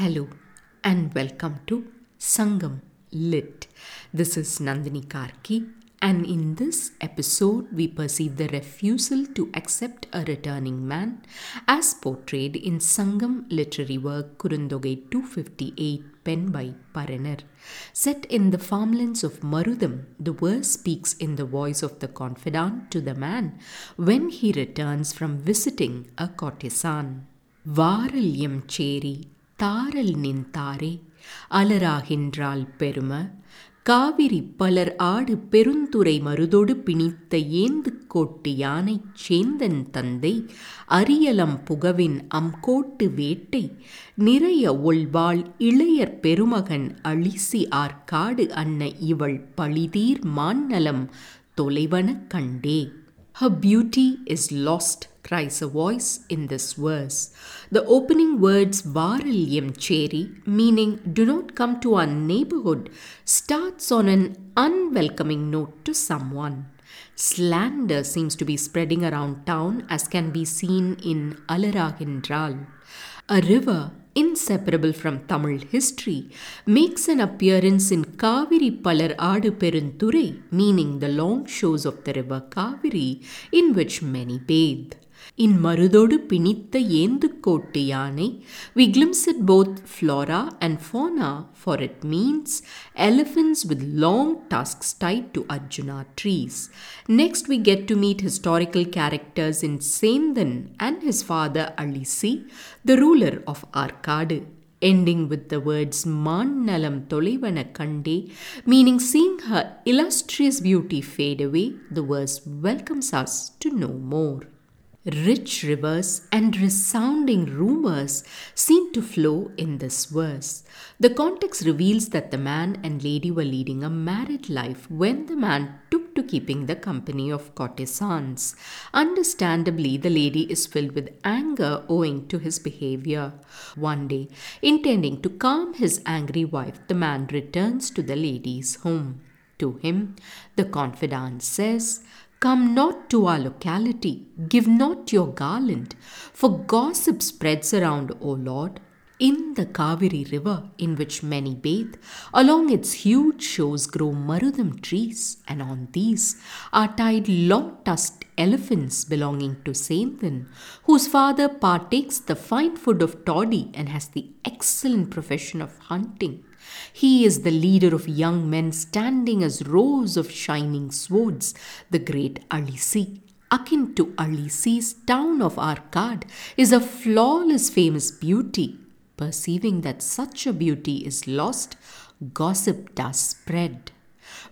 Hello and welcome to Sangam Lit. This is Nandini Karky, and in this episode, we perceive the refusal to accept a returning man as portrayed in Sangam literary work Kurundogai 258, penned by Paranar. Set in the farmlands of Marudam, the verse speaks in the voice of the confidant to the man when he returns from visiting a courtesan. வாரல்யம் சேரி தாரல் நின்தாரே அலராகின்றாள் பெரும. காவிரி பலர் ஆடு பெருந்துரை மருதொடு பிணித்த ஏந்து கோட்டு யானை சேந்தன் தந்தை அரியலம் புகவின் அம்கோட்டு வேட்டை நிறைய ஒள்வாள் இளையர் பெருமகன் அழிசி ஆர்காடு அன்ன இவள் பழிதீர் மான்னலம் தொலைவன கண்டே. A beauty is lost cries a voice in this verse. The opening words Varalyam Cheri, meaning do not come to our neighborhood, starts on an unwelcoming note to someone. Slander seems to be spreading around town as can be seen in Alaragindral. A river inseparable from Tamil history, makes an appearance in Kaviri Palar Adu Perunturai, meaning the long shores of the river Kaviri, in which many bathe. In Marudodu Pinitha Yendukotte Yane, we glimpse at both flora and fauna, for it means elephants with long tusks tied to Arjuna trees. Next, we get to meet historical characters in Sendan and his father Alisi, the ruler of Arkadu ending with the words Mannalam Tolivana Kande, meaning seeing her illustrious beauty fade away, the verse welcomes us to know more. Rich rivers and resounding rumors seem to flow in this verse. The context reveals that the man and lady were leading a married life when the man took to keeping the company of courtesans. Understandably, the lady is filled with anger owing to his behavior. One day, intending to calm his angry wife, the man returns to the lady's home. To him, the confidant says, Come not to our locality, give not your garland, for gossip spreads around, O Lord. In the Kaveri river, in which many bathe, along its huge shores grow marudam trees, and on these are tied long tusked elephants belonging to Senthan, whose father partakes the fine food of toddy and has the excellent profession of hunting. He is the leader of young men standing as rows of shining swords, the great Alisi. Akin to Alisi's town of Arkad is a flawless famous beauty. Perceiving that such a beauty is lost, gossip does spread.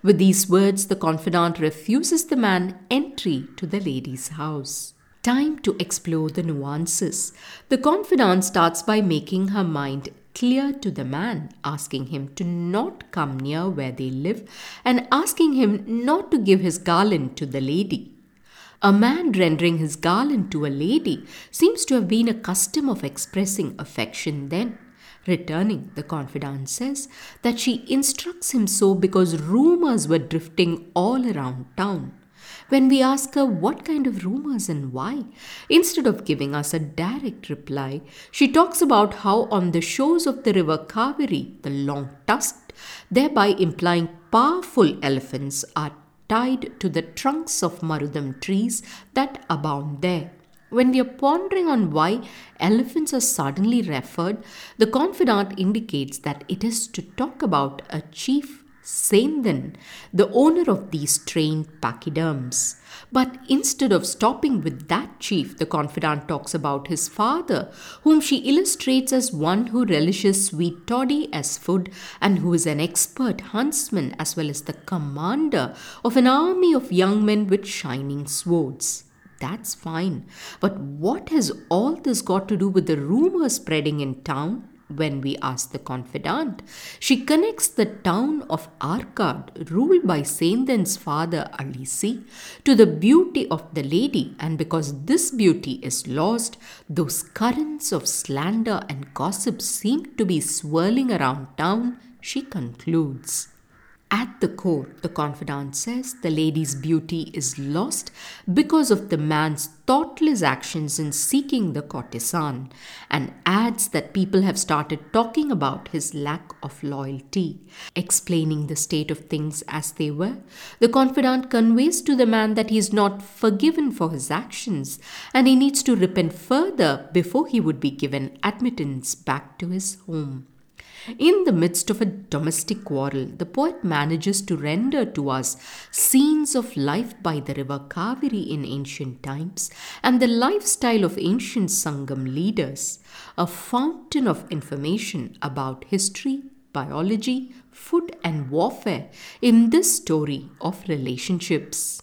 With these words, the confidant refuses the man entry to the lady's house. Time to explore the nuances. The confidant starts by making her mind clear to the man, asking him to not come near where they live and asking him not to give his garland to the lady. A man rendering his garland to a lady seems to have been a custom of expressing affection then. Returning, the confidant says that she instructs him so because rumors were drifting all around town. When we ask her what kind of rumors and why, instead of giving us a direct reply, she talks about how on the shores of the river Kaveri, the long tusked, thereby implying powerful elephants, are tied to the trunks of marudam trees that abound there. When we are pondering on why elephants are suddenly referred, the confidant indicates that it is to talk about a chief Senthan, the owner of these trained pachyderms. But instead of stopping with that chief, the confidant talks about his father, whom she illustrates as one who relishes sweet toddy as food and who is an expert huntsman as well as the commander of an army of young men with shining swords. That's fine. But what has all this got to do with the rumor spreading in town? When we ask the confidant. She connects the town of Arkad, ruled by Senthan's father Alisi, to the beauty of the lady, and because this beauty is lost, those currents of slander and gossip seem to be swirling around town, she concludes. At the core, the confidant says the lady's beauty is lost because of the man's thoughtless actions in seeking the courtesan, and adds that people have started talking about his lack of loyalty. Explaining the state of things as they were, the confidant conveys to the man that he is not forgiven for his actions and he needs to repent further before he would be given admittance back to his home. In the midst of a domestic quarrel, the poet manages to render to us scenes of life by the river Kaveri in ancient times and the lifestyle of ancient Sangam leaders, a fountain of information about history, biology, food, and warfare in this story of relationships.